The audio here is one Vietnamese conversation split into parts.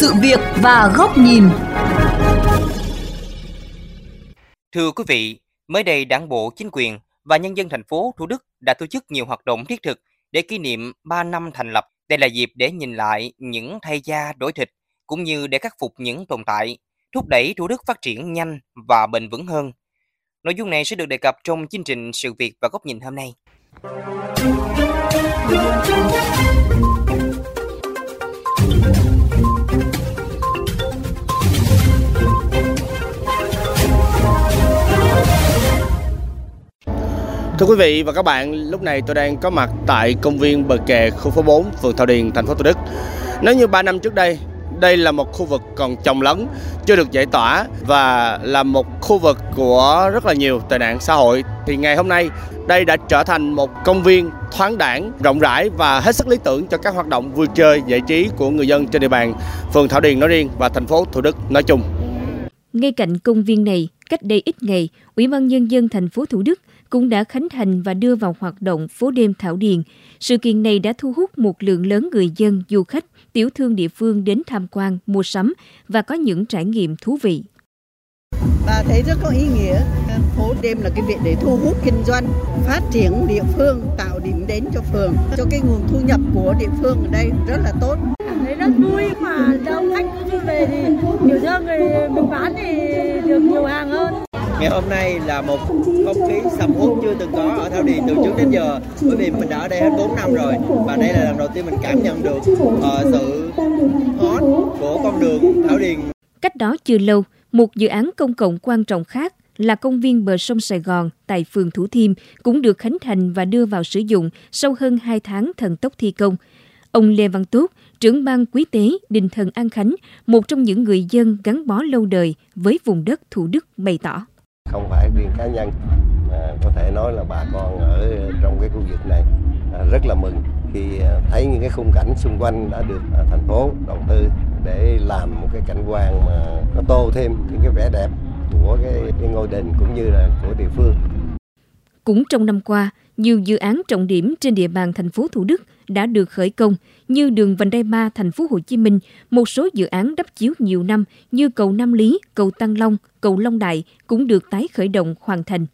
sự việc và góc nhìn. Thưa quý vị, mới đây Đảng bộ, chính quyền và nhân dân thành phố Thủ Đức đã tổ chức nhiều hoạt động thiết thực để kỷ niệm 3 năm thành lập. Đây là dịp để nhìn lại những thay da đổi thịt cũng như để khắc phục những tồn tại, thúc đẩy Thủ Đức phát triển nhanh và bền vững hơn. Nội dung này sẽ được đề cập trong chương trình Sự việc và góc nhìn hôm nay. Thưa quý vị và các bạn, lúc này tôi đang có mặt tại công viên bờ kè khu phố 4, phường Thảo Điền, thành phố Thủ Đức. Nếu như 3 năm trước đây, đây là một khu vực còn trồng lấn, chưa được giải tỏa và là một khu vực của rất là nhiều tệ nạn xã hội thì ngày hôm nay đây đã trở thành một công viên thoáng đẳng, rộng rãi và hết sức lý tưởng cho các hoạt động vui chơi, giải trí của người dân trên địa bàn phường Thảo Điền nói riêng và thành phố Thủ Đức nói chung. Ngay cạnh công viên này, cách đây ít ngày, Ủy ban nhân dân thành phố Thủ Đức cũng đã khánh thành và đưa vào hoạt động phố đêm Thảo Điền. Sự kiện này đã thu hút một lượng lớn người dân, du khách, tiểu thương địa phương đến tham quan, mua sắm và có những trải nghiệm thú vị. Bà thấy rất có ý nghĩa. Phố đêm là cái việc để thu hút kinh doanh, phát triển địa phương, tạo điểm đến cho phường, cho cái nguồn thu nhập của địa phương ở đây rất là tốt. Thấy rất vui mà đông khách cứ đi về thì nhiều cho người mình bán thì được nhiều hàng hơn. Ngày hôm nay là một không khí sầm uất chưa từng có ở Thảo Điền từ trước đến giờ bởi vì mình đã ở đây hết 4 năm rồi và đây là lần đầu tiên mình cảm nhận được uh, sự hot của con đường Thảo Điền. Cách đó chưa lâu, một dự án công cộng quan trọng khác là công viên bờ sông Sài Gòn tại phường Thủ Thiêm cũng được khánh thành và đưa vào sử dụng sau hơn 2 tháng thần tốc thi công. Ông Lê Văn Tốt, trưởng ban quý tế Đình Thần An Khánh, một trong những người dân gắn bó lâu đời với vùng đất Thủ Đức bày tỏ. Không phải riêng cá nhân, mà có thể nói là bà con ở trong cái khu vực này à, rất là mừng khi à, thấy những cái khung cảnh xung quanh đã được à, thành phố đầu tư để làm một cái cảnh quan mà nó tô thêm những cái vẻ đẹp của cái, cái ngôi đình cũng như là của địa phương. Cũng trong năm qua, nhiều dự án trọng điểm trên địa bàn thành phố Thủ Đức đã được khởi công như đường vành đai ba thành phố Hồ Chí Minh, một số dự án đắp chiếu nhiều năm như cầu Nam Lý, cầu Tăng Long, cầu Long Đại cũng được tái khởi động hoàn thành.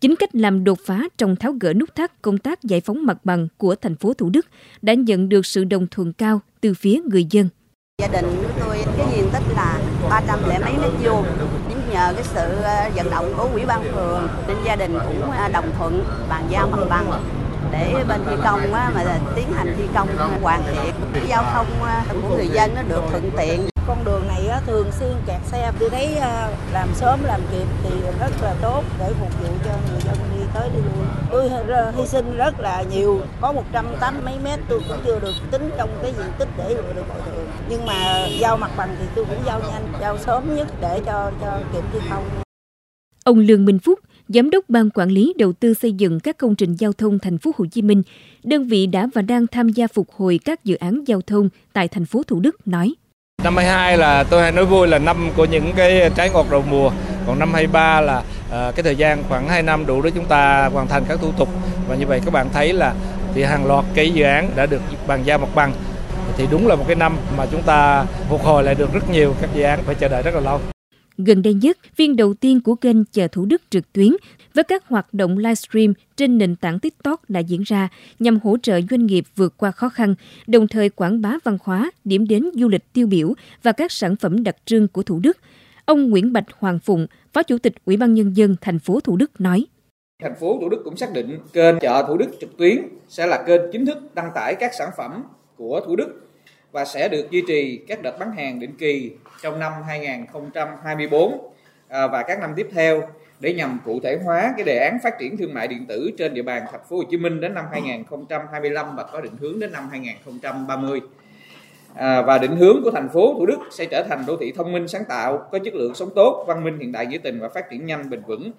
Chính cách làm đột phá trong tháo gỡ nút thắt công tác giải phóng mặt bằng của thành phố Thủ Đức đã nhận được sự đồng thuận cao từ phía người dân. Gia đình của tôi cái diện tích là 300 lẻ mấy mét vuông. Nhờ cái sự ờ, vận động của ủy ban phường nên gia đình cũng à, đồng thuận bàn giao mặt bằng để bên thi công mà tiến hành thi công hoàn thiện cái giao thông của người dân nó được thuận tiện. Con đường này thường xuyên kẹt xe. Tôi thấy làm sớm làm kịp thì rất là tốt để phục vụ cho người dân đi tới đi lui. Tôi hy sinh rất là nhiều. Có 180 mấy mét tôi cũng chưa được tính trong cái diện tích để được bồi thường. Nhưng mà giao mặt bằng thì tôi cũng giao nhanh giao sớm nhất để cho cho kịp thi công. Ông Lương Minh Phúc, Giám đốc Ban Quản lý Đầu tư xây dựng các công trình giao thông thành phố Hồ Chí Minh, đơn vị đã và đang tham gia phục hồi các dự án giao thông tại thành phố Thủ Đức nói. Năm 22 là tôi hay nói vui là năm của những cái trái ngọt đầu mùa, còn năm 23 là uh, cái thời gian khoảng 2 năm đủ để chúng ta hoàn thành các thủ tục và như vậy các bạn thấy là thì hàng loạt cái dự án đã được bàn giao mặt bằng thì đúng là một cái năm mà chúng ta phục hồi lại được rất nhiều các dự án phải chờ đợi rất là lâu. Gần đây nhất, phiên đầu tiên của kênh Chợ Thủ Đức trực tuyến với các hoạt động livestream trên nền tảng TikTok đã diễn ra nhằm hỗ trợ doanh nghiệp vượt qua khó khăn, đồng thời quảng bá văn hóa, điểm đến du lịch tiêu biểu và các sản phẩm đặc trưng của Thủ Đức. Ông Nguyễn Bạch Hoàng Phụng, Phó Chủ tịch Ủy ban Nhân dân thành phố Thủ Đức nói. Thành phố Thủ Đức cũng xác định kênh Chợ Thủ Đức trực tuyến sẽ là kênh chính thức đăng tải các sản phẩm của Thủ Đức và sẽ được duy trì các đợt bán hàng định kỳ trong năm 2024 à, và các năm tiếp theo để nhằm cụ thể hóa cái đề án phát triển thương mại điện tử trên địa bàn thành phố Hồ Chí Minh đến năm 2025 và có định hướng đến năm 2030. À, và định hướng của thành phố Thủ Đức sẽ trở thành đô thị thông minh sáng tạo, có chất lượng sống tốt, văn minh hiện đại nghĩa tình và phát triển nhanh bền vững.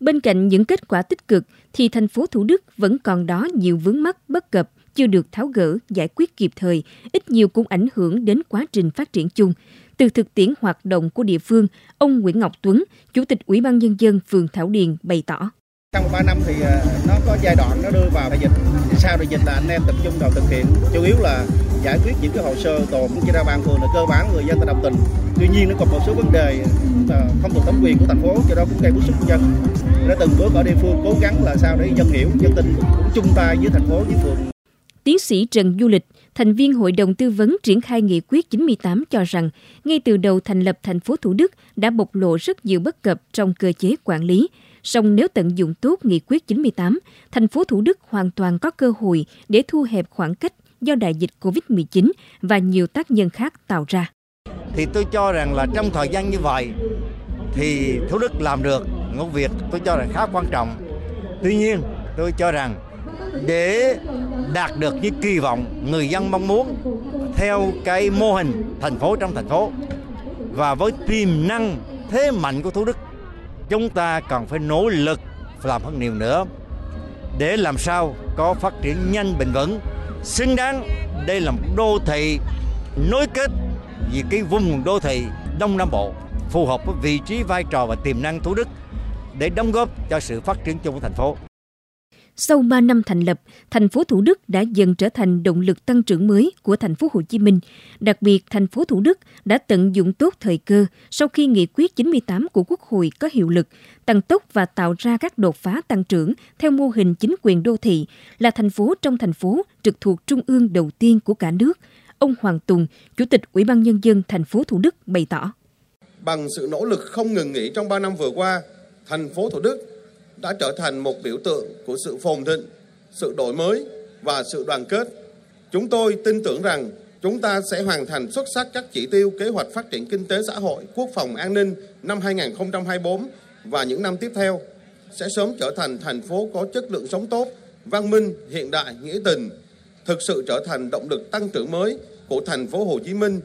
Bên cạnh những kết quả tích cực thì thành phố Thủ Đức vẫn còn đó nhiều vướng mắc bất cập chưa được tháo gỡ, giải quyết kịp thời, ít nhiều cũng ảnh hưởng đến quá trình phát triển chung. Từ thực tiễn hoạt động của địa phương, ông Nguyễn Ngọc Tuấn, Chủ tịch Ủy ban Nhân dân phường Thảo Điền bày tỏ. Trong 3 năm thì ờ, nó có giai đoạn nó đưa vào đại dịch. Sau đại dịch là anh em tập trung vào thực hiện, chủ yếu là giải quyết những cái hồ sơ tồn trên ra ban phường là cơ bản người dân ta đồng tình. Tuy nhiên nó còn một số vấn đề ờ, không thuộc thẩm quyền của thành phố cho đó cũng gây bức xúc dân. Đã từng bước ở địa phương cố gắng là sao để dân hiểu, dân tin cũng chung tay với thành phố với phường. Tiến sĩ Trần Du Lịch, thành viên Hội đồng Tư vấn triển khai nghị quyết 98 cho rằng, ngay từ đầu thành lập thành phố Thủ Đức đã bộc lộ rất nhiều bất cập trong cơ chế quản lý. Song nếu tận dụng tốt nghị quyết 98, thành phố Thủ Đức hoàn toàn có cơ hội để thu hẹp khoảng cách do đại dịch COVID-19 và nhiều tác nhân khác tạo ra. Thì tôi cho rằng là trong thời gian như vậy thì Thủ Đức làm được một việc tôi cho rằng khá quan trọng. Tuy nhiên tôi cho rằng để đạt được những kỳ vọng người dân mong muốn theo cái mô hình thành phố trong thành phố và với tiềm năng thế mạnh của Thủ Đức, chúng ta cần phải nỗ lực làm hơn nhiều nữa để làm sao có phát triển nhanh, bền vững, xứng đáng đây là một đô thị nối kết vì cái vùng đô thị Đông Nam Bộ, phù hợp với vị trí, vai trò và tiềm năng Thủ Đức để đóng góp cho sự phát triển chung của thành phố. Sau 3 năm thành lập, thành phố Thủ Đức đã dần trở thành động lực tăng trưởng mới của thành phố Hồ Chí Minh. Đặc biệt, thành phố Thủ Đức đã tận dụng tốt thời cơ sau khi nghị quyết 98 của Quốc hội có hiệu lực, tăng tốc và tạo ra các đột phá tăng trưởng theo mô hình chính quyền đô thị, là thành phố trong thành phố trực thuộc trung ương đầu tiên của cả nước. Ông Hoàng Tùng, Chủ tịch Ủy ban nhân dân thành phố Thủ Đức bày tỏ: Bằng sự nỗ lực không ngừng nghỉ trong 3 năm vừa qua, thành phố Thủ Đức đã trở thành một biểu tượng của sự phồn thịnh, sự đổi mới và sự đoàn kết. Chúng tôi tin tưởng rằng chúng ta sẽ hoàn thành xuất sắc các chỉ tiêu kế hoạch phát triển kinh tế xã hội, quốc phòng an ninh năm 2024 và những năm tiếp theo sẽ sớm trở thành thành phố có chất lượng sống tốt, văn minh, hiện đại, nghĩa tình, thực sự trở thành động lực tăng trưởng mới của thành phố Hồ Chí Minh.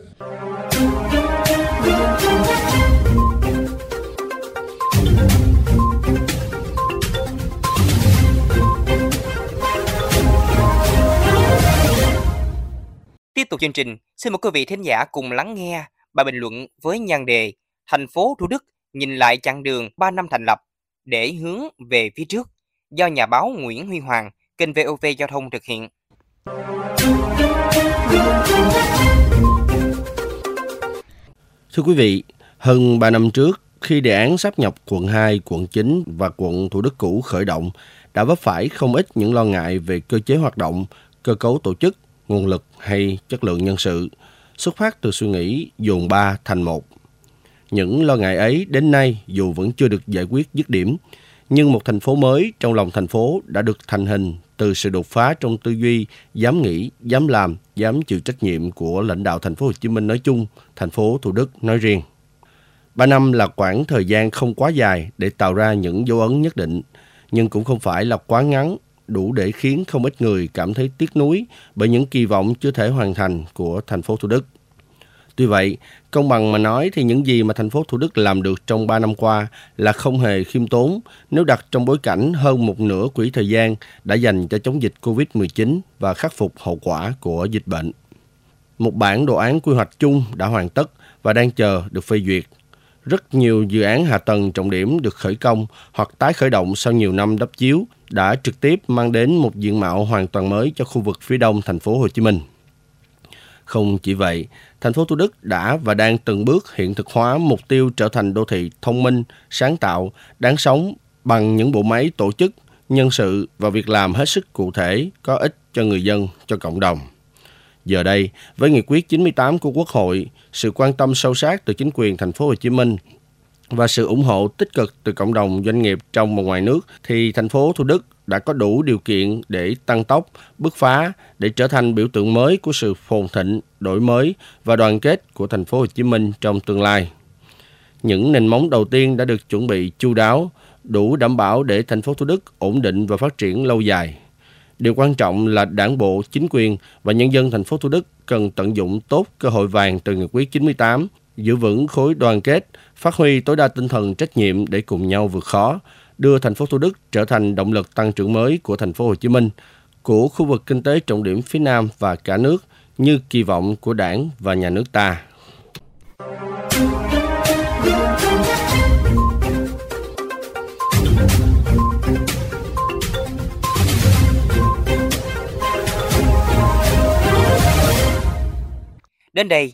Tiếp tục chương trình, xin mời quý vị thính giả cùng lắng nghe bài bình luận với nhan đề Thành phố Thủ Đức nhìn lại chặng đường 3 năm thành lập để hướng về phía trước do nhà báo Nguyễn Huy Hoàng, kênh VOV Giao thông thực hiện. Thưa quý vị, hơn 3 năm trước, khi đề án sáp nhập quận 2, quận 9 và quận Thủ Đức cũ khởi động, đã vấp phải không ít những lo ngại về cơ chế hoạt động, cơ cấu tổ chức, nguồn lực hay chất lượng nhân sự, xuất phát từ suy nghĩ dồn ba thành một. Những lo ngại ấy đến nay dù vẫn chưa được giải quyết dứt điểm, nhưng một thành phố mới trong lòng thành phố đã được thành hình từ sự đột phá trong tư duy, dám nghĩ, dám làm, dám chịu trách nhiệm của lãnh đạo thành phố Hồ Chí Minh nói chung, thành phố Thủ Đức nói riêng. Ba năm là khoảng thời gian không quá dài để tạo ra những dấu ấn nhất định, nhưng cũng không phải là quá ngắn đủ để khiến không ít người cảm thấy tiếc nuối bởi những kỳ vọng chưa thể hoàn thành của thành phố Thủ Đức. Tuy vậy, công bằng mà nói thì những gì mà thành phố Thủ Đức làm được trong 3 năm qua là không hề khiêm tốn nếu đặt trong bối cảnh hơn một nửa quỹ thời gian đã dành cho chống dịch COVID-19 và khắc phục hậu quả của dịch bệnh. Một bản đồ án quy hoạch chung đã hoàn tất và đang chờ được phê duyệt. Rất nhiều dự án hạ tầng trọng điểm được khởi công hoặc tái khởi động sau nhiều năm đắp chiếu đã trực tiếp mang đến một diện mạo hoàn toàn mới cho khu vực phía đông thành phố Hồ Chí Minh. Không chỉ vậy, thành phố Thủ Đức đã và đang từng bước hiện thực hóa mục tiêu trở thành đô thị thông minh, sáng tạo, đáng sống bằng những bộ máy tổ chức, nhân sự và việc làm hết sức cụ thể, có ích cho người dân, cho cộng đồng. Giờ đây, với nghị quyết 98 của Quốc hội, sự quan tâm sâu sát từ chính quyền thành phố Hồ Chí Minh và sự ủng hộ tích cực từ cộng đồng doanh nghiệp trong và ngoài nước thì thành phố Thủ Đức đã có đủ điều kiện để tăng tốc, bứt phá để trở thành biểu tượng mới của sự phồn thịnh, đổi mới và đoàn kết của thành phố Hồ Chí Minh trong tương lai. Những nền móng đầu tiên đã được chuẩn bị chu đáo, đủ đảm bảo để thành phố Thủ Đức ổn định và phát triển lâu dài. Điều quan trọng là đảng bộ, chính quyền và nhân dân thành phố Thủ Đức cần tận dụng tốt cơ hội vàng từ nghị quyết 98 giữ vững khối đoàn kết, phát huy tối đa tinh thần trách nhiệm để cùng nhau vượt khó, đưa thành phố Thủ Đức trở thành động lực tăng trưởng mới của thành phố Hồ Chí Minh, của khu vực kinh tế trọng điểm phía Nam và cả nước như kỳ vọng của Đảng và nhà nước ta. Đến đây,